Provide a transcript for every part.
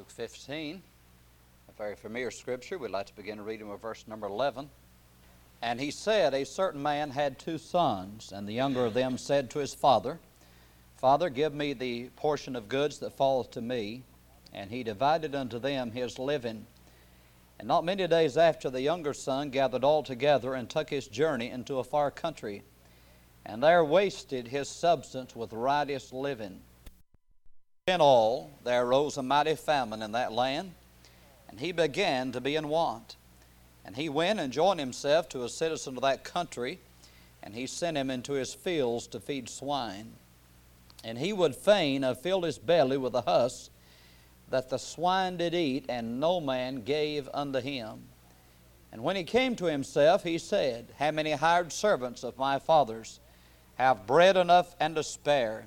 Luke 15, a very familiar scripture. We'd like to begin reading with verse number 11. And he said, A certain man had two sons, and the younger of them said to his father, Father, give me the portion of goods that falleth to me. And he divided unto them his living. And not many days after, the younger son gathered all together and took his journey into a far country, and there wasted his substance with riotous living. In all, there arose a mighty famine in that land, and he began to be in want. And he went and joined himself to a citizen of that country, and he sent him into his fields to feed swine. And he would fain have filled his belly with the husks that the swine did eat, and no man gave unto him. And when he came to himself, he said, How many hired servants of my father's have bread enough and to spare,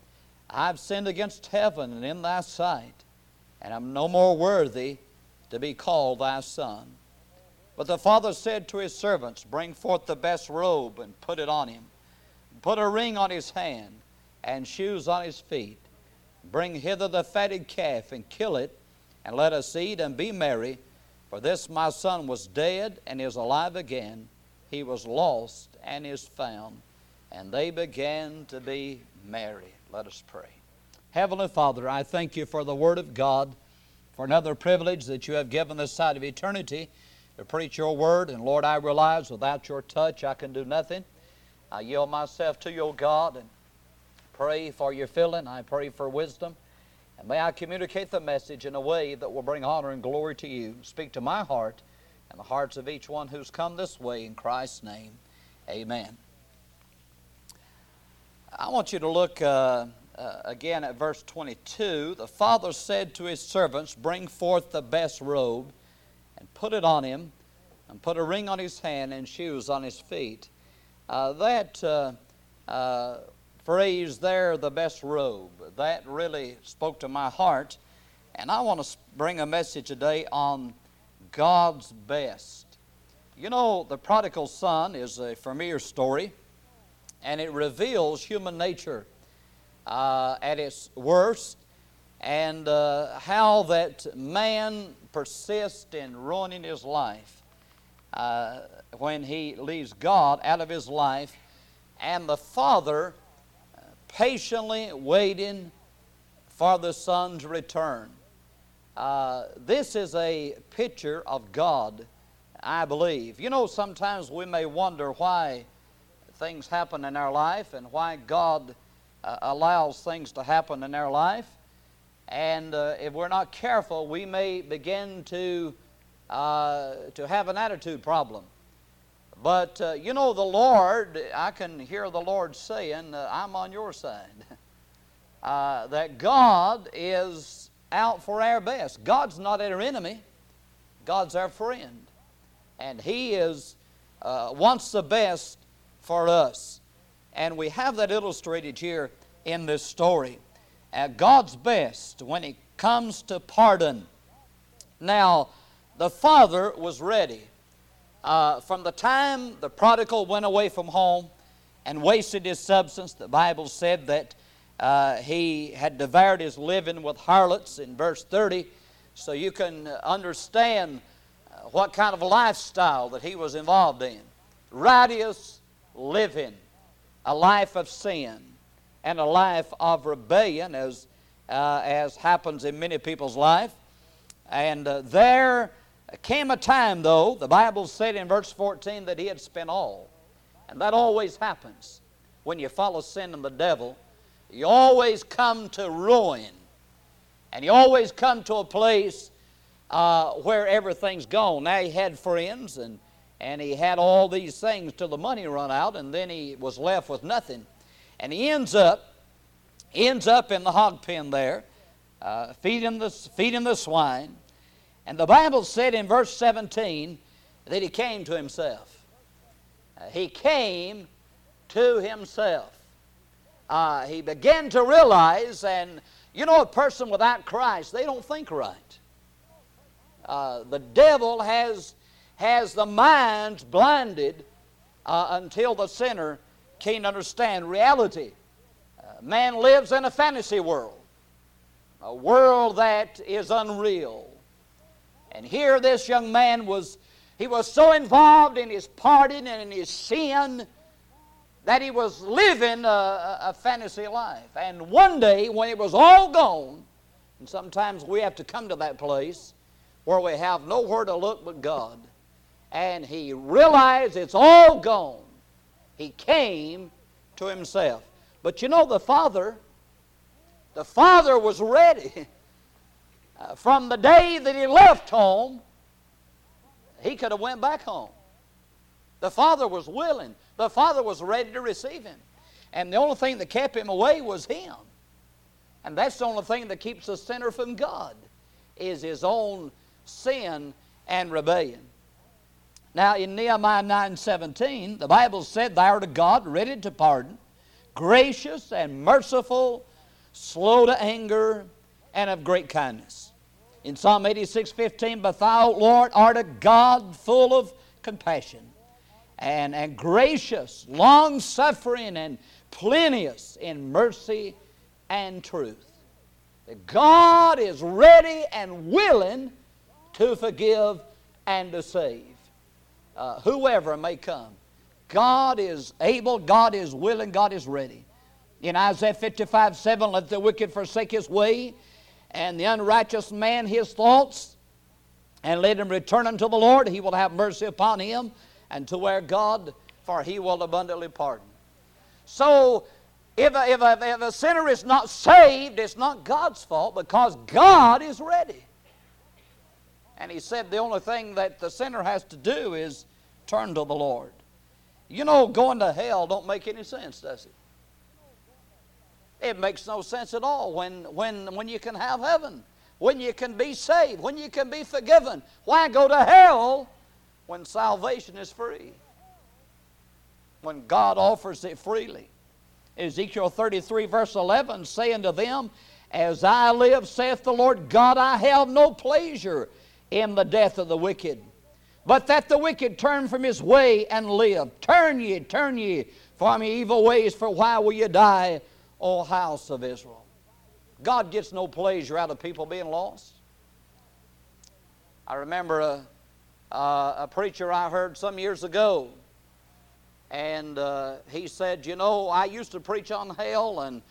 I've sinned against heaven and in thy sight, and I am no more worthy to be called thy son. But the father said to his servants, Bring forth the best robe and put it on him. Put a ring on his hand and shoes on his feet. Bring hither the fatted calf and kill it, and let us eat and be merry. For this my son was dead and is alive again. He was lost and is found. And they began to be merry. Let us pray. Heavenly Father, I thank you for the Word of God, for another privilege that you have given this side of eternity to preach your Word. And Lord, I realize without your touch I can do nothing. I yield myself to you, God, and pray for your filling. I pray for wisdom. And may I communicate the message in a way that will bring honor and glory to you. Speak to my heart and the hearts of each one who's come this way in Christ's name. Amen. I want you to look uh, uh, again at verse 22. The father said to his servants, Bring forth the best robe and put it on him, and put a ring on his hand and shoes on his feet. Uh, that uh, uh, phrase there, the best robe, that really spoke to my heart. And I want to bring a message today on God's best. You know, the prodigal son is a familiar story and it reveals human nature uh, at its worst and uh, how that man persists in ruining his life uh, when he leaves God out of his life, and the father uh, patiently waiting for the son's return. Uh, this is a picture of God, I believe. You know, sometimes we may wonder why things happen in our life and why God uh, allows things to happen in our life. And uh, if we're not careful, we may begin to, uh, to have an attitude problem. But uh, you know, the Lord, I can hear the Lord saying, uh, I'm on your side. Uh, that God is out for our best. God's not our enemy, God's our friend. And He is, wants the best for us. And we have that illustrated here in this story. At God's best when it comes to pardon. Now, the father was ready. Uh, from the time the prodigal went away from home and wasted his substance, the Bible said that uh, he had devoured his living with harlots in verse 30. So you can understand uh, what kind of lifestyle that he was involved in. Riotous, living a life of sin and a life of rebellion, as, uh, as happens in many people's life. And uh, there came a time, though, the Bible said in verse 14 that he had spent all. And that always happens when you follow sin and the devil. You always come to ruin. And you always come to a place uh, where everything's gone. Now, he had friends and and he had all these things till the money run out, and then he was left with nothing. And he ends up, ends up in the hog pen there, uh, feeding, the, feeding the swine, And the Bible said in verse 17 that he came to himself. Uh, he came to himself. Uh, he began to realize, and you know, a person without Christ, they don't think right. Uh, the devil has, has the minds blinded uh, until the sinner can't understand reality. Uh, man lives in a fantasy world, a world that is unreal. And here this young man was, he was so involved in his partying and in his sin that he was living a, a, fantasy life. And one day, when it was all gone, and sometimes we have to come to that place where we have nowhere to look but God, and he realized it's all gone, he came to himself. But you know, the Father, the Father was ready. Uh, from the day that he left home, he could have went back home. The Father was willing. The Father was ready to receive him. And the only thing that kept him away was him. And that's the only thing that keeps a sinner from God is his own sin and rebellion. Now in Nehemiah 9:17, the Bible said, Thou art a God ready to pardon, gracious and merciful, slow to anger, and of great kindness. In Psalm 86:15, But thou, Lord, art a God full of compassion and, and gracious, long suffering, and plenteous in mercy and truth. That God is ready and willing to forgive and to save. Uh, whoever may come. God is able, God is willing, God is ready. In Isaiah 55 7, let the wicked forsake his way, and the unrighteous man his thoughts, and let him return unto the Lord. He will have mercy upon him and to where God, for he will abundantly pardon. So, if a, if, a, if a sinner is not saved, it's not God's fault because God is ready. And he said the only thing that the sinner has to do is turn to the Lord. You know, going to hell don't make any sense, does it? It makes no sense at all when, when, when you can have heaven, when you can be saved, when you can be forgiven. Why go to hell when salvation is free, when God offers it freely. Ezekiel 33, verse 11, saying to them, As I live, saith the Lord God, I have no pleasure in the death of the wicked, but that the wicked turn from his way and live. Turn ye, turn ye from evil ways, for why will ye die, O house of Israel? God gets no pleasure out of people being lost. I remember a a preacher I heard some years ago. And uh, he said, You know, I used to preach on hell, and,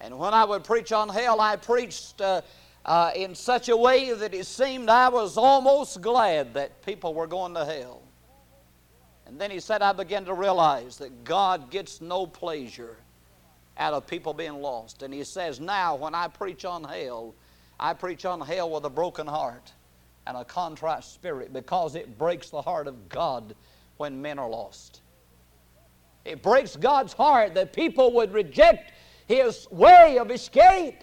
and when I would preach on hell, I preached uh, uh, in such a way that it seemed I was almost glad that people were going to hell. And then he said, I began to realize that God gets no pleasure out of people being lost. And he says, Now, when I preach on hell, I preach on hell with a broken heart and a contrite spirit because it breaks the heart of God when men are lost. It breaks God's heart that people would reject His way of escape.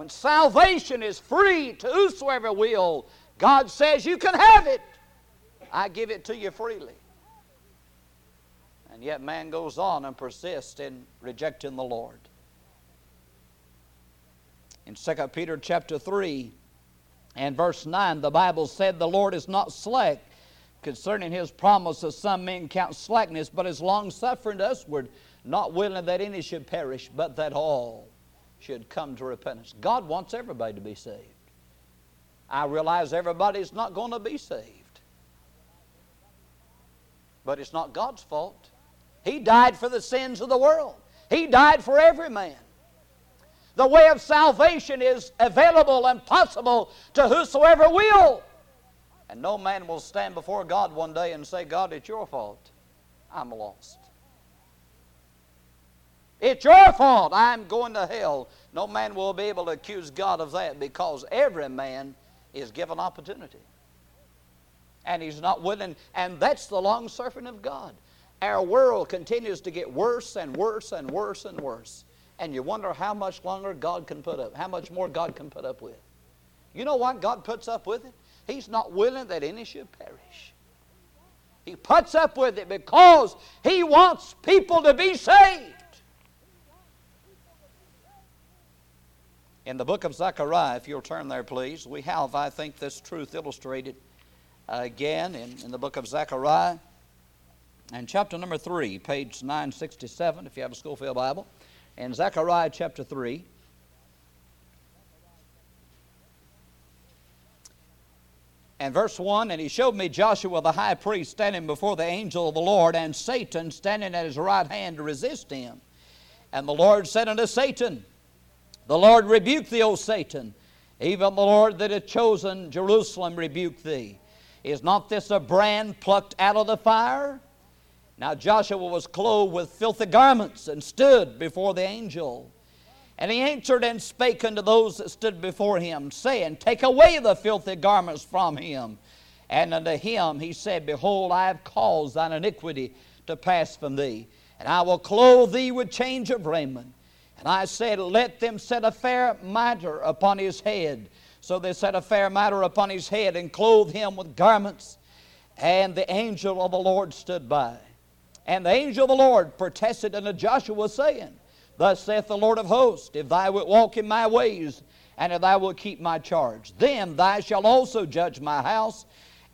When salvation is free to whosoever will, God says, You can have it. I give it to you freely. And yet man goes on and persists in rejecting the Lord. In 2 Peter chapter 3, and verse 9, the Bible said, The Lord is not slack concerning his promise, as some men count slackness, but is long suffering to usward, not willing that any should perish, but that all should come to repentance. God wants everybody to be saved. I realize everybody's not going to be saved. But it's not God's fault. He died for the sins of the world, He died for every man. The way of salvation is available and possible to whosoever will. And no man will stand before God one day and say, God, it's your fault. I'm lost. It's your fault. I'm going to hell. No man will be able to accuse God of that because every man is given opportunity. And he's not willing, and that's the long suffering of God. Our world continues to get worse and worse and worse and worse and you wonder how much longer God can put up, how much more God can put up with. You know why God puts up with it? He's not willing that any should perish. He puts up with it because He wants people to be saved. In the book of Zechariah, if you'll turn there, please, we have, I think, this truth illustrated again in, in the book of Zechariah. And chapter number 3, page 967, if you have a Scofield Bible. In Zechariah chapter 3. And verse 1 And he showed me Joshua the high priest standing before the angel of the Lord, and Satan standing at his right hand to resist him. And the Lord said unto Satan, The Lord rebuke thee, O Satan. Even the Lord that hath chosen Jerusalem rebuke thee. Is not this a brand plucked out of the fire? Now Joshua was clothed with filthy garments and stood before the angel. And he answered and spake unto those that stood before him, saying, Take away the filthy garments from him. And unto him he said, Behold, I have caused thine iniquity to pass from thee, and I will clothe thee with change of raiment. And I said, Let them set a fair mitre upon his head. So they set a fair mitre upon his head and clothed him with garments. And the angel of the Lord stood by. And the angel of the Lord protested unto Joshua, saying, Thus saith the Lord of hosts, If thou wilt walk in my ways, and if thou wilt keep my charge, then thou shalt also judge my house,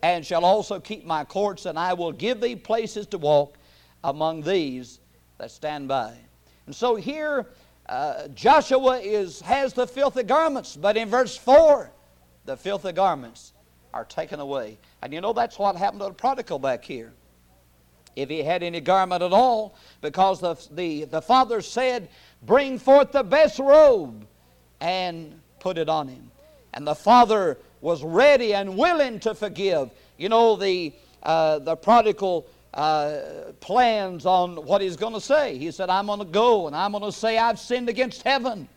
and shalt also keep my courts, and I will give thee places to walk among these that stand by. And so here, uh, Joshua is, has the filthy garments, but in verse 4, the filthy garments are taken away. And you know that's what happened to the prodigal back here if he had any garment at all, because the, the, the father said, Bring forth the best robe and put it on him. And the father was ready and willing to forgive. You know, the, uh, the prodigal uh, plans on what he's going to say. He said, I'm going to go and I'm going to say, I've sinned against heaven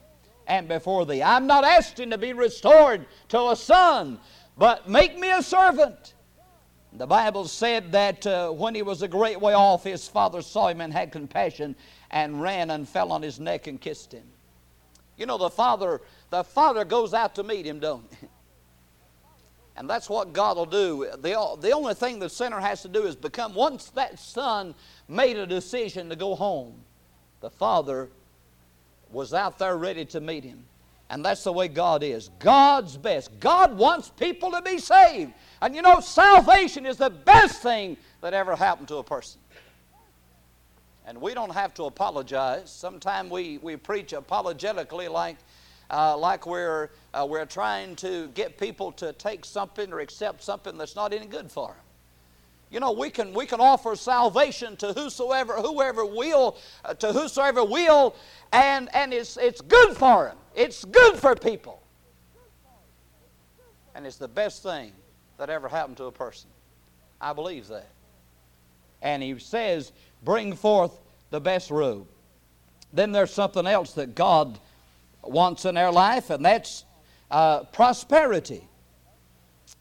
and before thee. I'm not asking to be restored to a son, but make me a servant. The Bible said that uh, when he was a great way off, his father saw him and had compassion and ran and fell on his neck and kissed him. You know, the father, the father goes out to meet him, don't he? And that's what God will do. The, the only thing the sinner has to do is become, once that son made a decision to go home, the father was out there ready to meet him. And that's the way God is. God's best. God wants people to be saved. And you know, salvation is the best thing that ever happened to a person. And we don't have to apologize. Sometimes we, we preach apologetically like, uh, like we're, uh, we're trying to get people to take something or accept something that's not any good for them. You know, we can, we can offer salvation to whosoever, whoever will, uh, to whosoever will, and, and it's, it's good for them. It's good for people. And it's the best thing that ever happened to a person. I believe that. And he says, bring forth the best robe. Then there's something else that God wants in our life, and that's uh, prosperity.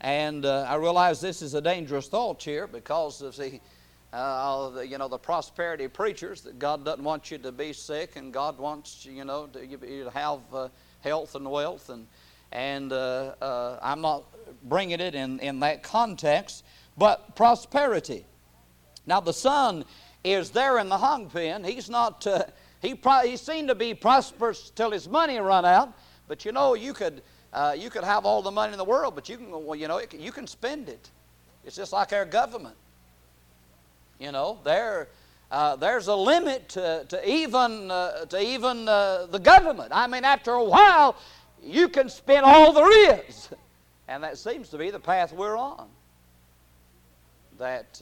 And uh, I realize this is a dangerous thought here because of the, uh, the, you know, the prosperity preachers that God doesn't want you to be sick and God wants you know to, you to have uh, health and wealth and and uh, uh, I'm not bringing it in, in that context, but prosperity. Now, the son is there in the hog pen. He's not, he, pro- he seemed to be prosperous till his money run out, but you know, you could, uh, you could have all the money in the world, but you can, well, you know, you can spend it. It's just like our government. You know, there, uh, there's a limit to, to even, uh, to even uh, the government. I mean, after a while, you can spend all there is. And that seems to be the path we're on. That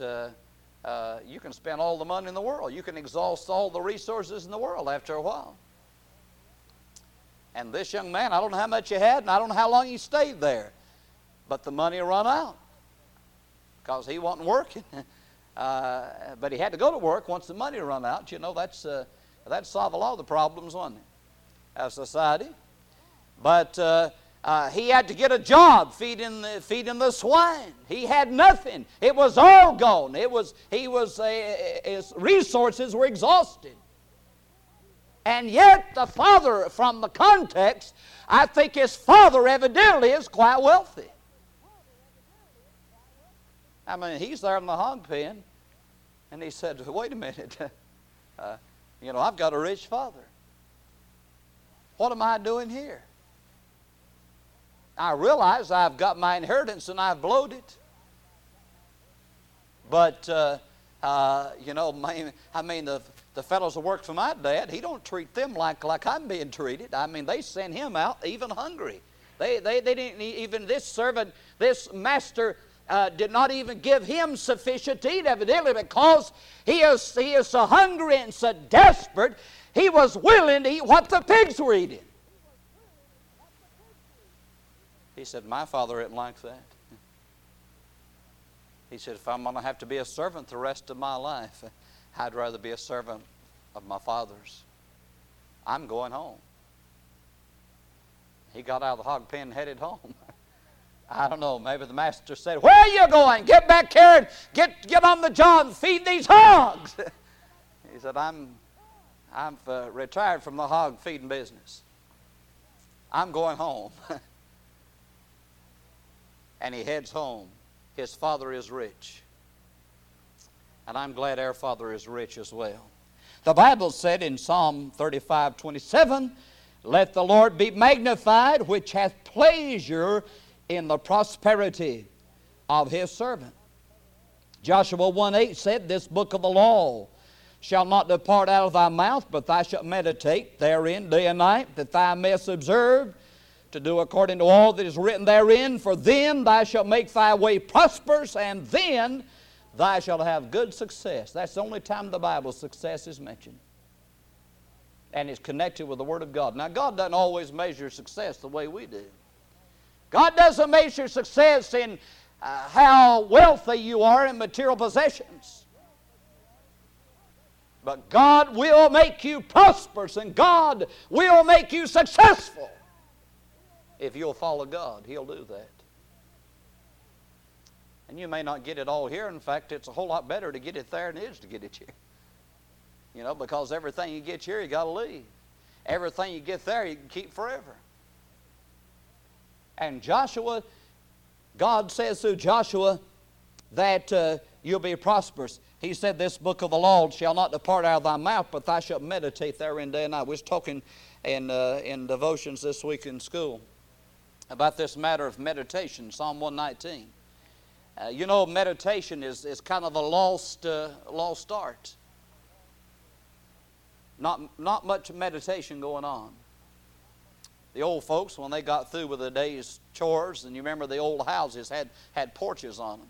uh, uh, you can spend all the money in the world, you can exhaust all the resources in the world after a while. And this young man, I don't know how much he had, and I don't know how long he stayed there, but the money run out because he wasn't working. uh, but he had to go to work once the money run out. You know, that's uh, that solved a lot of the problems, wasn't it? As society. But uh, uh, he had to get a job feeding the, feeding the swine. He had nothing. It was all gone. It was, he was, uh, his resources were exhausted. And yet, the father, from the context, I think his father evidently is quite wealthy. I mean, he's there in the hog pen, and he said, Wait a minute. Uh, you know, I've got a rich father. What am I doing here? I realize I've got my inheritance and I've blowed it. But, uh, uh, you know, my, I mean, the, the fellows that work for my dad, he don't treat them like, like I'm being treated. I mean, they send him out even hungry. They, they, they didn't even, this servant, this master uh, did not even give him sufficient to eat, evidently, because he is, he is so hungry and so desperate, he was willing to eat what the pigs were eating. He said, My father isn't like that. He said, If I'm going to have to be a servant the rest of my life, I'd rather be a servant of my father's. I'm going home. He got out of the hog pen and headed home. I don't know, maybe the master said, Where are you going? Get back here and get, get on the job, and feed these hogs. he said, I'm, I'm uh, retired from the hog feeding business. I'm going home. and he heads home. His father is rich. And I'm glad our father is rich as well. The Bible said in Psalm 35 27, Let the Lord be magnified, which hath pleasure in the prosperity of his servant. Joshua 1 8 said, This book of the law shall not depart out of thy mouth, but thou shalt meditate therein day and night, that thou mayest observe to do according to all that is written therein, for then thou shalt make thy way prosperous, and then thou shalt have good success. That's the only time the Bible success is mentioned. And it's connected with the Word of God. Now, God doesn't always measure success the way we do. God doesn't measure success in uh, how wealthy you are in material possessions. But God will make you prosperous and God will make you successful. If you'll follow God, He'll do that. And you may not get it all here. In fact, it's a whole lot better to get it there than it is to get it here. You know, because everything you get here, you got to leave. Everything you get there, you can keep forever. And Joshua, God says through Joshua that uh, you'll be prosperous. He said, This book of the law shall not depart out of thy mouth, but thou shalt meditate therein day and night. We was talking in, uh, in devotions this week in school about this matter of meditation, Psalm 119. Uh, you know, meditation is, is kind of a lost, uh, lost art. Not, not much meditation going on. The old folks, when they got through with the day's chores, and you remember the old houses had, had porches on them,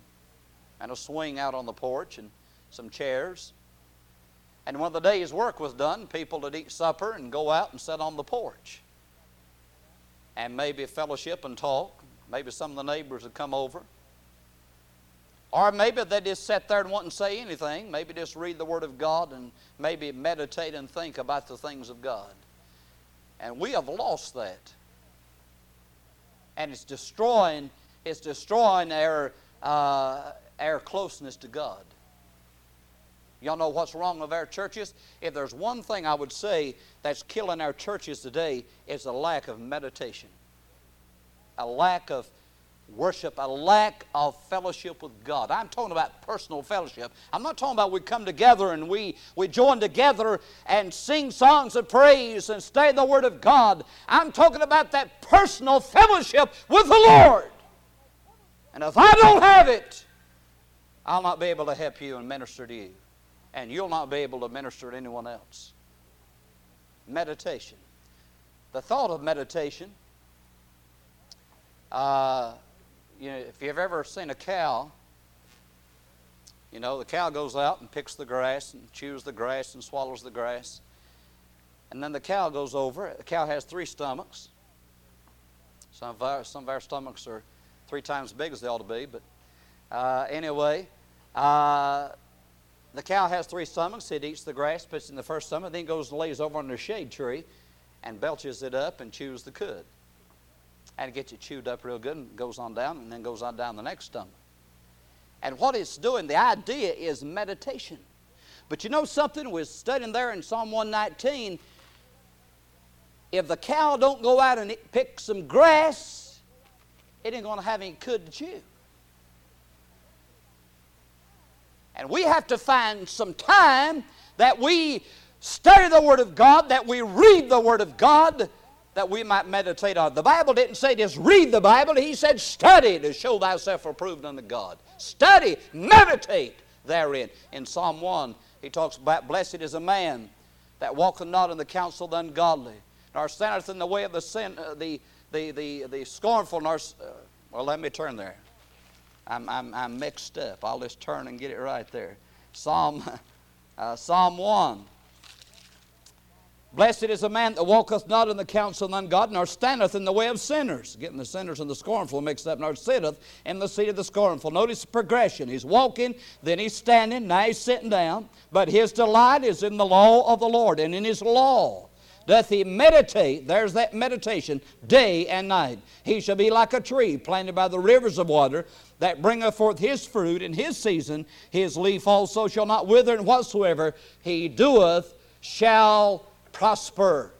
and a swing out on the porch, and some chairs. And when the day's work was done, people would eat supper and go out and sit on the porch and maybe fellowship and talk. Maybe some of the neighbors would come over. Or maybe they just sat there and wouldn't say anything. Maybe just read the Word of God and maybe meditate and think about the things of God. And we have lost that. And it's destroying, it's destroying our, uh, our closeness to God. Y'all know what's wrong with our churches? If there's one thing I would say that's killing our churches today, it's a lack of meditation, a lack of worship, a lack of fellowship with God. I'm talking about personal fellowship. I'm not talking about we come together and we, we join together and sing songs of praise and study the Word of God. I'm talking about that personal fellowship with the Lord. And if I don't have it, I'll not be able to help you and minister to you and you'll not be able to minister to anyone else. Meditation. The thought of meditation, uh, you know, if you've ever seen a cow, you know, the cow goes out and picks the grass and chews the grass and swallows the grass. And then the cow goes over. The cow has three stomachs. Some of our, some of our stomachs are three times as big as they ought to be. But uh, anyway, uh, the cow has three stomachs. It eats the grass, puts in the first stomach, then goes and lays over under a shade tree and belches it up and chews the cud. And it gets it chewed up real good and goes on down and then goes on down the next stomach. And what it's doing, the idea is meditation. But you know something? We're studying there in Psalm 119. if the cow don't go out and pick some grass, it ain't going to have any cud to chew. And we have to find some time that we study the Word of God, that we read the Word of God, that we might meditate on. The Bible didn't say just read the Bible, He said study to show thyself approved unto God. Study, meditate therein. In Psalm 1, he talks about blessed is a man that walketh not in the counsel of the ungodly, nor standeth in the way of the sin, uh, the, the, the, the scornful, nor, uh, well, let me turn there. I'm, I'm, I'm mixed up. I'll just turn and get it right there. Psalm, uh, Psalm 1. Blessed is a man that walketh not in the counsel of the ungodly, nor standeth in the way of sinners. Getting the sinners and the scornful mixed up, nor sitteth in the seat of the scornful. Notice the progression. He's walking, then he's standing, now he's sitting down. But his delight is in the law of the Lord, and in his law doth he meditate, there's that meditation, day and night. He shall be like a tree planted by the rivers of water that bringeth forth his fruit in his season. His leaf also shall not wither, and whatsoever he doeth shall prosper.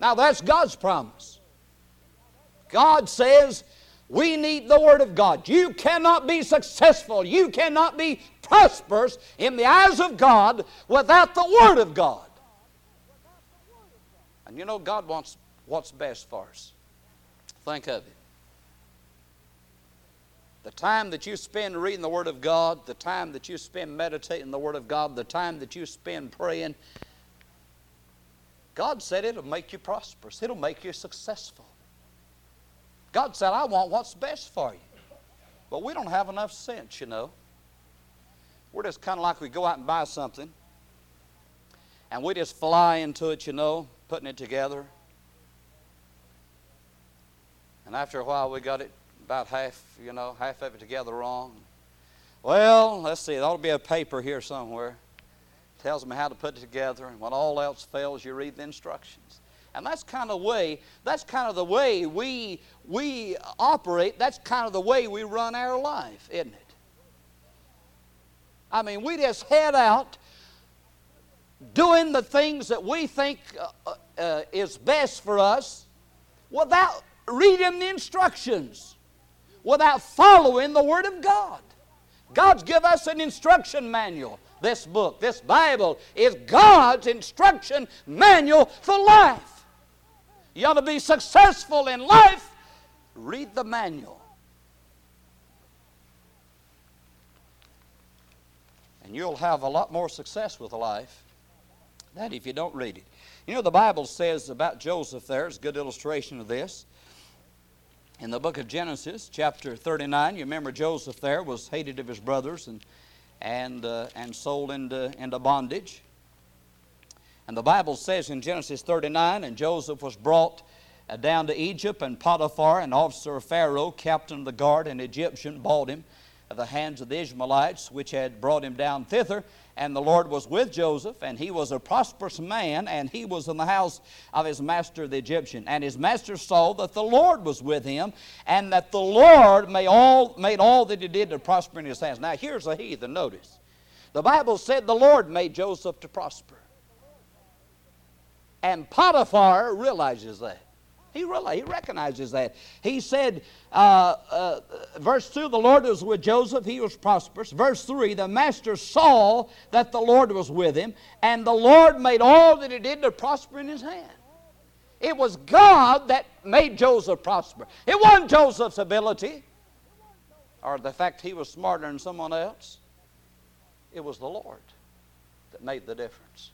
Now that's God's promise. God says we need the Word of God. You cannot be successful, you cannot be prosperous in the eyes of God without the Word of God. And you know, God wants what's best for us. Think of it. The time that you spend reading the Word of God, the time that you spend meditating the Word of God, the time that you spend praying, God said it'll make you prosperous, it'll make you successful. God said, I want what's best for you. But we don't have enough sense, you know. We're just kind of like we go out and buy something and we just fly into it, you know, putting it together. And after a while, we got it about half, you know, half of it together wrong. Well, let's see, there ought to be a paper here somewhere. Tells me how to put it together, and when all else fails, you read the instructions. And that's kind of way, that's kind of the way we we operate, that's kind of the way we run our life, isn't it? I mean, we just head out doing the things that we think uh, uh, is best for us without reading the instructions, without following the Word of God. God's give us an instruction manual. This book, this Bible, is God's instruction manual for life. You ought to be successful in life. Read the manual. And you'll have a lot more success with life that if you don't read it. You know, the Bible says about Joseph there, it's a good illustration of this. In the book of Genesis, chapter 39, you remember Joseph there was hated of his brothers and, and, uh, and sold into, into bondage. And the Bible says in Genesis 39, and Joseph was brought uh, down to Egypt, and Potiphar, an officer of Pharaoh, captain of the guard, an Egyptian, bought him of the hands of the Ishmaelites, which had brought him down thither and the Lord was with Joseph, and he was a prosperous man, and he was in the house of his master the Egyptian. And his master saw that the Lord was with him, and that the Lord made all, made all that he did to prosper in his hands. Now, here's a heathen, notice. The Bible said the Lord made Joseph to prosper. And Potiphar realizes that. He, really, he recognizes that. He said, uh, uh, verse 2, the Lord was with Joseph, he was prosperous. Verse 3, the master saw that the Lord was with him, and the Lord made all that he did to prosper in his hand. It was God that made Joseph prosper. It wasn't Joseph's ability or the fact he was smarter than someone else. It was the Lord that made the difference.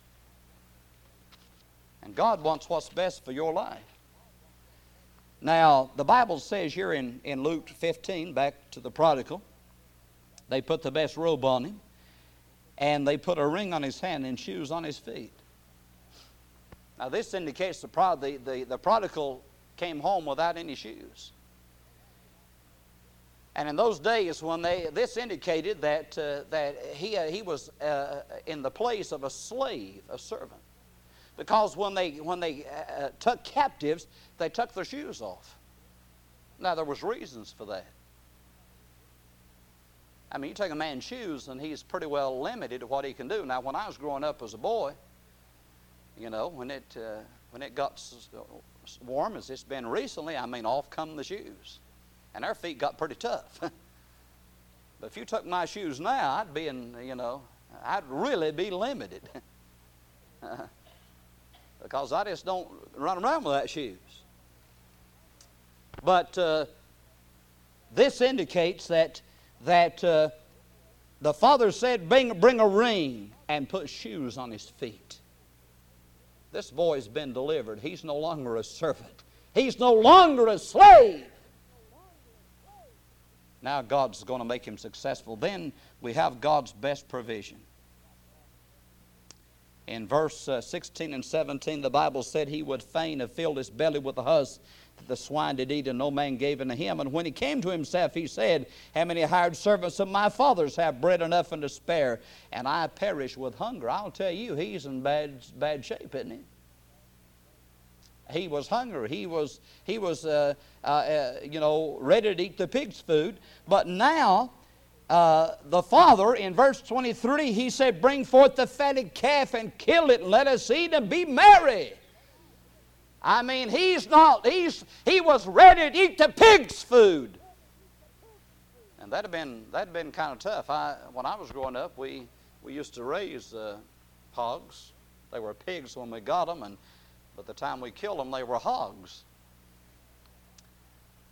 And God wants what's best for your life. Now, the Bible says here in, in Luke 15, back to the prodigal, they put the best robe on him, and they put a ring on his hand and shoes on his feet. Now, this indicates the, prod, the, the, the prodigal came home without any shoes. And in those days, when they, this indicated that, uh, that he, uh, he was uh, in the place of a slave, a servant. Because when they, when they uh, uh, took captives, they took their shoes off. Now, there was reasons for that. I mean, you take a man's shoes, and he's pretty well limited to what he can do. Now, when I was growing up as a boy, you know, when it, uh, when it got warm as it's been recently, I mean, off come the shoes. And our feet got pretty tough. but if you took my shoes now, I'd be in, you know, I'd really be limited. because I just don't run around without shoes. But uh, this indicates that, that uh, the father said, bring, bring a ring and put shoes on his feet. This boy's been delivered. He's no longer a servant, he's no longer a slave. Now God's going to make him successful. Then we have God's best provision. In verse uh, 16 and 17, the Bible said he would fain have filled his belly with the husk that the swine did eat, and no man gave unto him. And when he came to himself, he said, How many hired servants of my father's have bread enough and to spare, and I perish with hunger? I'll tell you, he's in bad, bad shape, isn't he? He was hungry. He was, he was uh, uh, uh you know, ready to eat the pig's food. But now, uh, the father, in verse 23, he said, Bring forth the fatted calf and kill it, and let us eat and be merry. I mean, he's not, he's, he was ready to eat the pig's food. And that'd have been, that'd been kind of tough. I, when I was growing up, we, we used to raise uh, hogs. They were pigs when we got them, and by the time we killed them, they were hogs.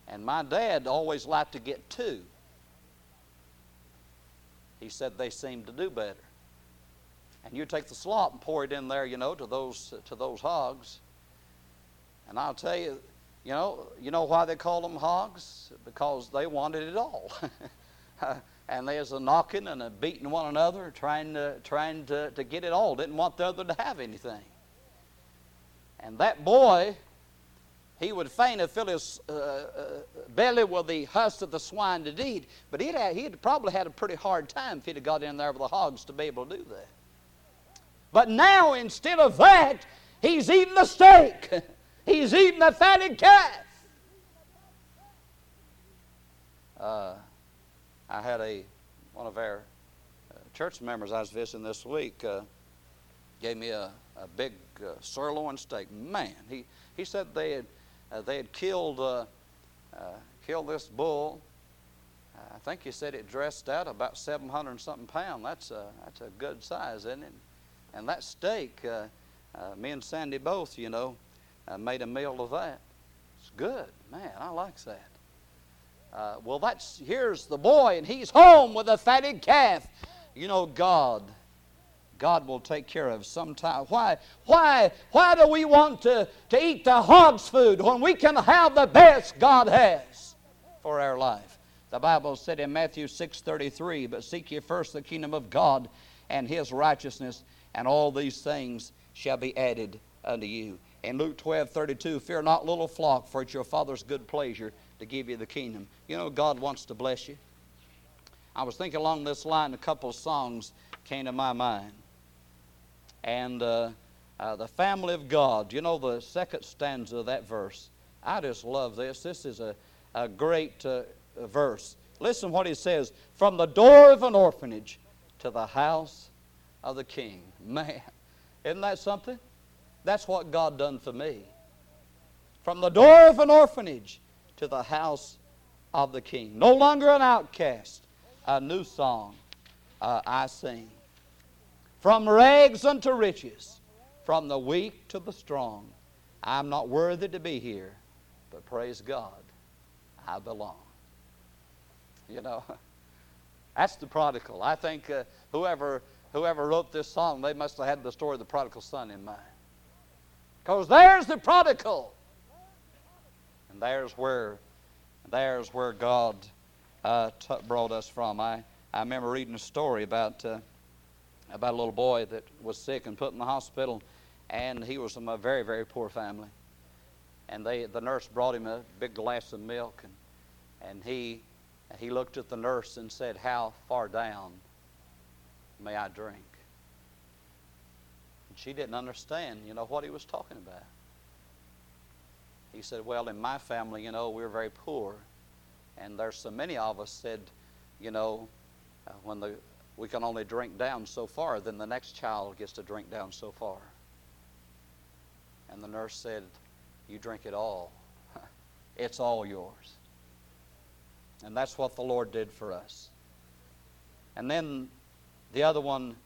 And my dad always liked to get two. He said they seemed to do better. And you take the slop and pour it in there, you know, to those to those hogs. And I'll tell you, you know, you know why they call them hogs? Because they wanted it all. and there's a knocking and a beating one another, trying to trying to, to get it all. Didn't want the other to have anything. And that boy, he would fain have filled his uh, uh, belly with the husk of the swine to eat, but he'd, have, he'd probably had a pretty hard time if he'd have got in there with the hogs to be able to do that. But now, instead of that, he's eating the steak. he's eating the fatted calf. Uh, I had a one of our uh, church members I was visiting this week uh, gave me a, a big uh, sirloin steak. Man, he, he said they had, uh, they had killed, uh, uh killed this bull. I think he said it dressed out about 700 and something pound. That's a, that's a good size, isn't it? And that steak, uh, uh, me and Sandy both, you know, made a meal of that. It's good. Man, I like that. Uh, well, that's here's the boy, and he's home with a fatted calf. You know, God God will take care of sometime. Why, why, why do we want to, to eat the hog's food when we can have the best God has for our life? The Bible said in Matthew 6:33, "But seek ye first the kingdom of God and his righteousness, and all these things shall be added unto you." In Luke 12:32, "Fear not, little flock, for it's your Father's good pleasure to give you the kingdom." You know God wants to bless you. I was thinking along this line, a couple of songs came to my mind and uh, uh, the family of God. You know the second stanza of that verse. I just love this. This is a, a great uh, verse. Listen what he says From the door of an orphanage to the house of the king. Man, isn't that something? That's what God done for me. From the door of an orphanage to the house of the king. No longer an outcast. A new song uh, I sing. From rags unto riches, from the weak to the strong. I'm not worthy to be here, but praise God, I belong. You know, that's the prodigal. I think uh, whoever whoever wrote this song, they must have had the story of the prodigal son in mind. Because there's the prodigal. And there's where there's where God uh, t- brought us from. I, I remember reading a story about uh, about a little boy that was sick and put in the hospital, and he was from a very, very poor family. And they, the nurse brought him a big glass of milk, and, and he, he looked at the nurse and said, How far down may I drink? And she didn't understand, you know, what he was talking about. He said, Well, in my family, you know, we're very poor. And there's so many of us said, you know, uh, when the we can only drink down so far, then the next child gets to drink down so far. And the nurse said, you drink it all. it's all yours. And that's what the Lord did for us. And then the other one,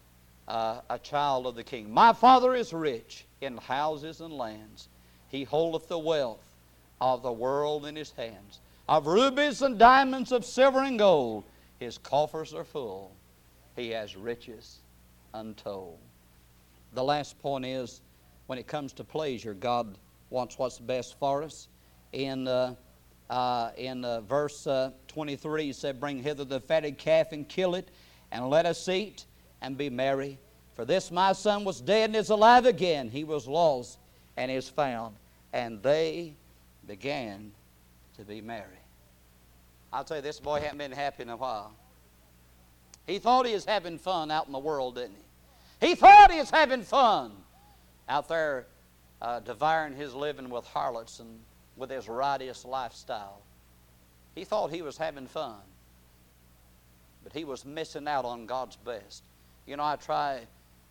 uh, a child of the king. My father is rich in houses and lands. He holdeth the wealth of the world in his hands. Of rubies and diamonds, of silver and gold, his coffers are full. He has riches untold. The last point is when it comes to pleasure, God wants what's best for us. In, uh, uh, in uh, verse uh, 23, he said, Bring hither the fatted calf and kill it, and let us eat and be merry. For this my son was dead and is alive again. He was lost and is found. And they began to be merry. I'll tell you, this boy hadn't been happy in a while. He thought he was having fun out in the world, didn't he? He thought he was having fun out there uh, devouring his living with harlots and with his riotous lifestyle. He thought he was having fun, but he was missing out on God's best. You know, I try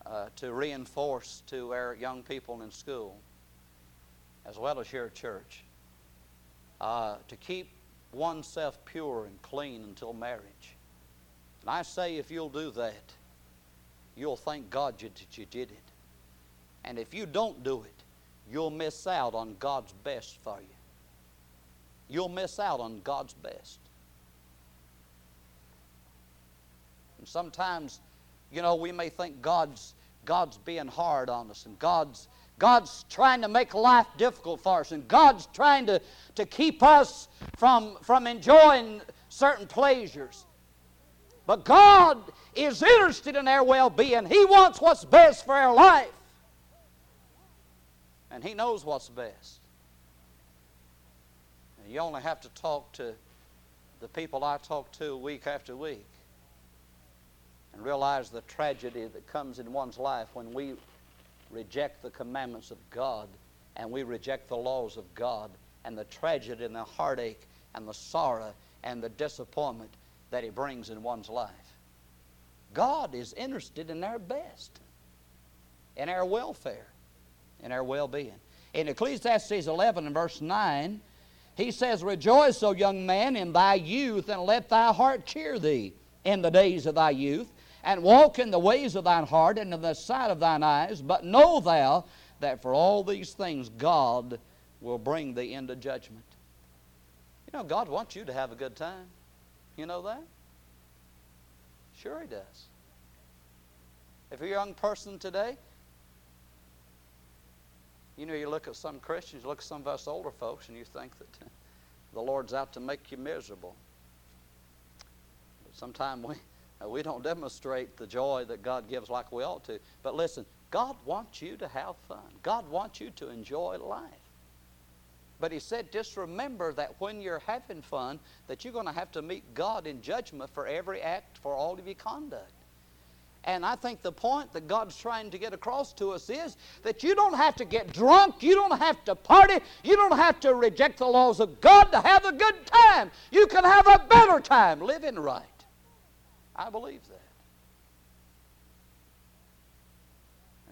uh, to reinforce to our young people in school, as well as here at church, uh, to keep oneself pure and clean until marriage. And I say, if you'll do that, you'll thank God that you did it. And if you don't do it, you'll miss out on God's best for you. You'll miss out on God's best. And sometimes, you know, we may think God's God's being hard on us and God's God's trying to make life difficult for us and God's trying to, to keep us from, from enjoying certain pleasures. But God is interested in our well being. He wants what's best for our life. And He knows what's best. And you only have to talk to the people I talk to week after week and realize the tragedy that comes in one's life when we reject the commandments of God and we reject the laws of God and the tragedy and the heartache and the sorrow and the disappointment that He brings in one's life. God is interested in our best, in our welfare, in our well being. In Ecclesiastes 11 and verse 9, he says, Rejoice, O young man, in thy youth, and let thy heart cheer thee in the days of thy youth, and walk in the ways of thine heart and in the sight of thine eyes. But know thou that for all these things God will bring thee into judgment. You know, God wants you to have a good time. You know that? Sure, He does. If you're a young person today, you know, you look at some Christians, you look at some of us older folks, and you think that the Lord's out to make you miserable. Sometimes we, we don't demonstrate the joy that God gives like we ought to. But listen, God wants you to have fun. God wants you to enjoy life. But he said, just remember that when you're having fun, that you're going to have to meet God in judgment for every act, for all of your conduct. And I think the point that God's trying to get across to us is that you don't have to get drunk, you don't have to party, you don't have to reject the laws of God to have a good time. You can have a better time living right. I believe that.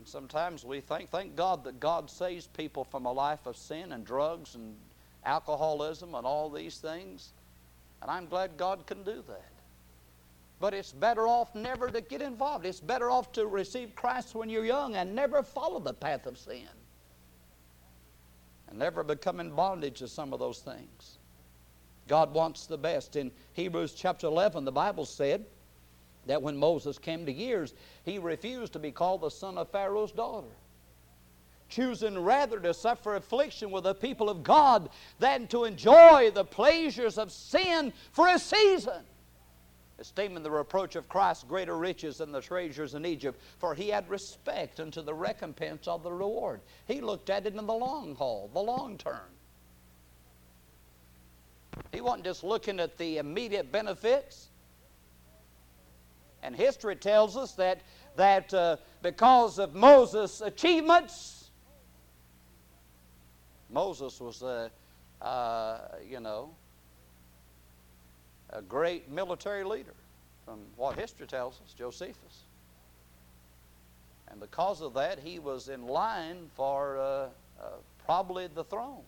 And sometimes we think, thank God that God saves people from a life of sin and drugs and alcoholism and all these things. And I'm glad God can do that. But it's better off never to get involved. It's better off to receive Christ when you're young and never follow the path of sin. And never become in bondage to some of those things. God wants the best. In Hebrews chapter 11, the Bible said that when Moses came to years, he refused to be called the son of Pharaoh's daughter choosing rather to suffer affliction with the people of God than to enjoy the pleasures of sin for a season esteeming the reproach of Christ greater riches than the treasures in Egypt, for he had respect unto the recompense of the reward. He looked at it in the long haul, the long term. He wasn't just looking at the immediate benefits. And history tells us that, that uh, because of Moses' achievements, Moses was, uh, uh, you know, a great military leader from what history tells us, Josephus. And because of that, he was in line for uh, uh, probably the throne.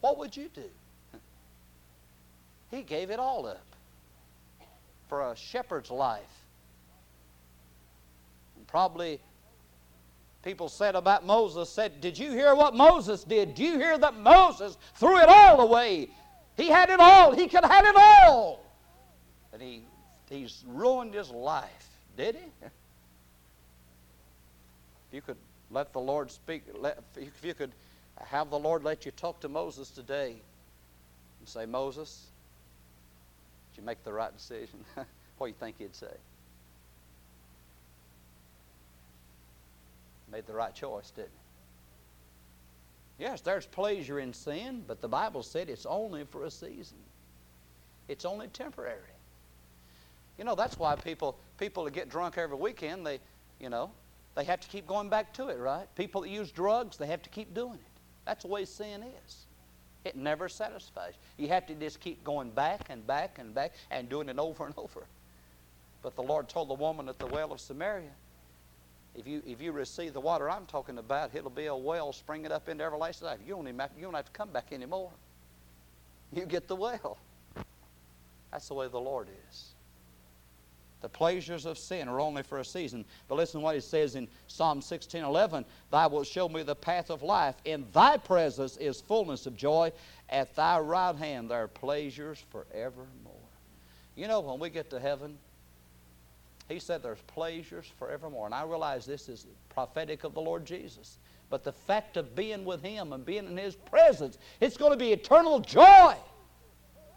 What would you do? He gave it all up for a shepherd's life. And probably people said about Moses said, "Did you hear what Moses did? Do you hear that Moses threw it all away? He had it all. He could have it all." And he he's ruined his life. Did he? If you could let the Lord speak, let, if you could have the Lord let you talk to Moses today and say, Moses, did you make the right decision? what do you think he'd say? Made the right choice, didn't he? Yes, there's pleasure in sin, but the Bible said it's only for a season. It's only temporary. You know, that's why people people that get drunk every weekend, they, you know, they have to keep going back to it, right? People that use drugs, they have to keep doing it. That's the way sin is. It never satisfies. You have to just keep going back and back and back and doing it over and over. But the Lord told the woman at the well of Samaria, if you, if you receive the water I'm talking about, it'll be a well springing up into everlasting life. You don't, even have, you don't have to come back anymore. You get the well. That's the way the Lord is. The pleasures of sin are only for a season. But listen to what he says in Psalm 16 11. Thou wilt show me the path of life. In thy presence is fullness of joy. At thy right hand there are pleasures forevermore. You know, when we get to heaven, he said there's pleasures forevermore. And I realize this is prophetic of the Lord Jesus. But the fact of being with him and being in his presence, it's going to be eternal joy.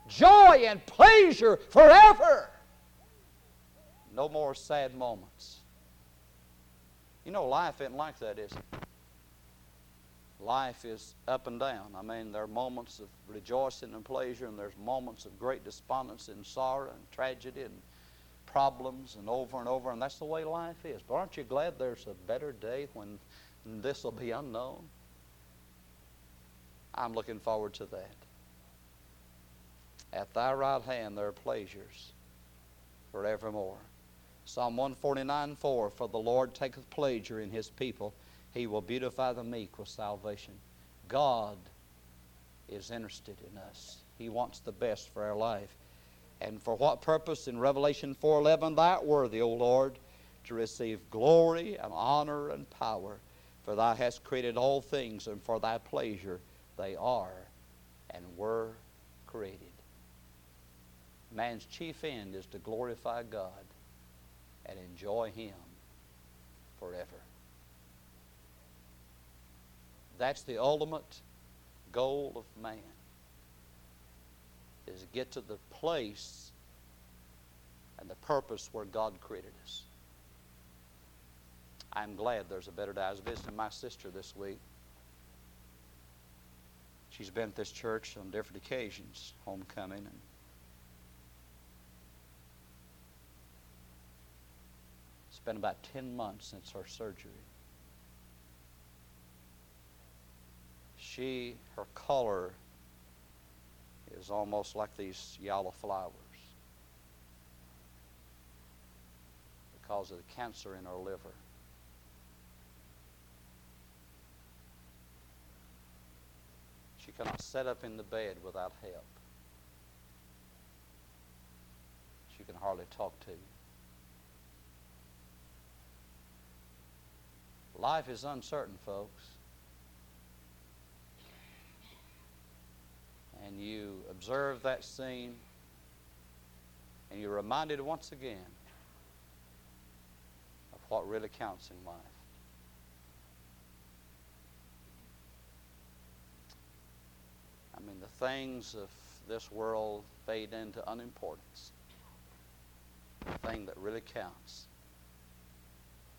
Joy and pleasure forever. No more sad moments. You know, life isn't like that, is it? Life is up and down. I mean, there are moments of rejoicing and pleasure, and there's moments of great despondency and sorrow and tragedy and problems and over and over, and that's the way life is. But aren't you glad there's a better day when this will be unknown? I'm looking forward to that. At thy right hand there are pleasures forevermore. Psalm 149 4 For the Lord taketh pleasure in his people, he will beautify the meek with salvation. God is interested in us. He wants the best for our life. And for what purpose in Revelation 4:11 thou art worthy, O Lord, to receive glory and honor and power, for thou hast created all things, and for thy pleasure they are and were created. Man's chief end is to glorify God and enjoy Him forever. That's the ultimate goal of man is to get to the place and the purpose where God created us. I'm glad there's a better day. I was visiting my sister this week. She's been at this church on different occasions, homecoming, and been about 10 months since her surgery. She, her color is almost like these yellow flowers because of the cancer in her liver. She cannot sit up in the bed without help. She can hardly talk to you. Life is uncertain, folks. And you observe that scene, and you're reminded once again of what really counts in life. I mean, the things of this world fade into unimportance. The thing that really counts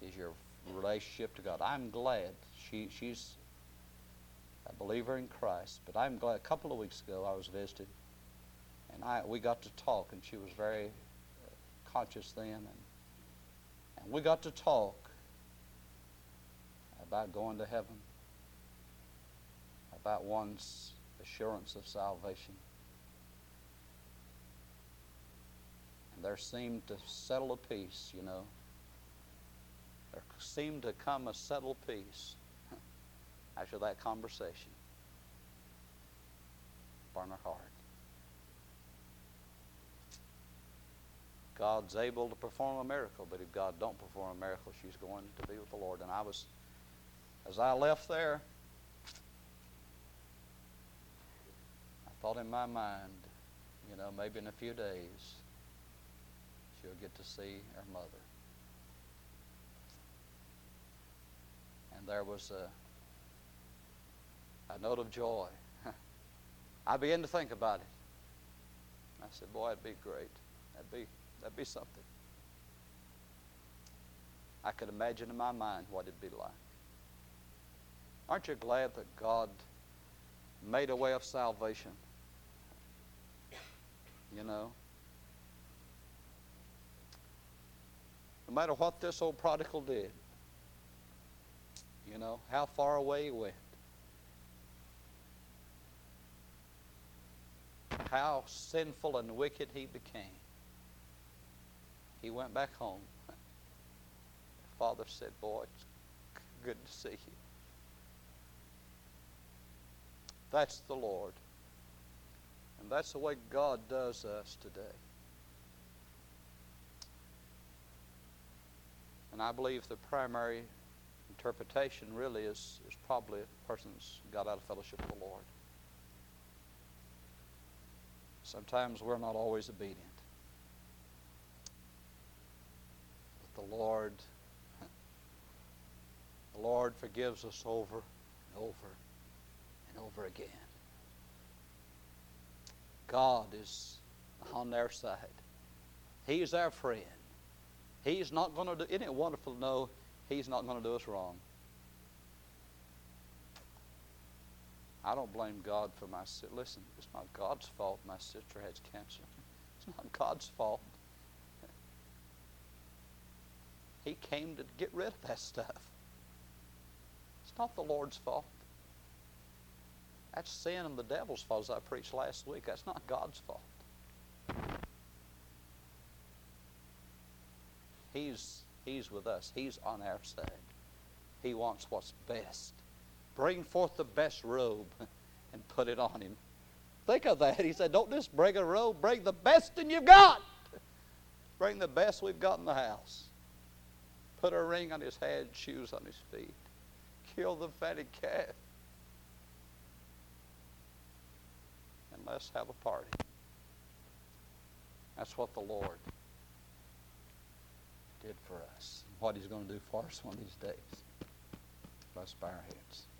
is your relationship to God. I'm glad she, she's a believer in Christ, but I'm glad. A couple of weeks ago, I was visited, and I we got to talk, and she was very uh, conscious then, and and we got to talk about going to heaven, about one's assurance of salvation. And there seemed to settle a peace, you know there seemed to come a settled peace. after that conversation. Burn her heart. God's able to perform a miracle, but if God don't perform a miracle, she's going to be with the Lord. And I was, as I left there, I thought in my mind, you know, maybe in a few days, she'll get to see her mother. And there was a, a note of joy. I began to think about it. I said, boy, it'd be great. That'd be That'd be something. I could imagine in my mind what it'd be like. Aren't you glad that God made a way of salvation? You know? No matter what this old prodigal did, you know, how far away he went, how sinful and wicked he became he went back home. Father said, Boy, it's good to see you. That's the Lord. And that's the way God does us today. And I believe the primary interpretation really is, is probably a person's got out of fellowship with the Lord. Sometimes we're not always obedient. But the Lord, the Lord forgives us over and over and over again. God is on their side. He's our friend. He's not going to do, isn't it wonderful to know He's not going to do us wrong? I don't blame God for my sister. listen. It's not God's fault my sister has cancer. It's not God's fault. He came to get rid of that stuff. It's not the Lord's fault. That's sin and the devil's fault, as I preached last week. That's not God's fault. He's, he's with us. He's on our side. He wants what's best. Bring forth the best robe and put it on him. Think of that. He said, Don't just bring a robe, bring the best thing you've got. Bring the best we've got in the house put a ring on his head, shoes on his feet, kill the fatted calf, and let's have a party. That's what the Lord did for us, what he's going to do for us one of these days. Let's bow our heads.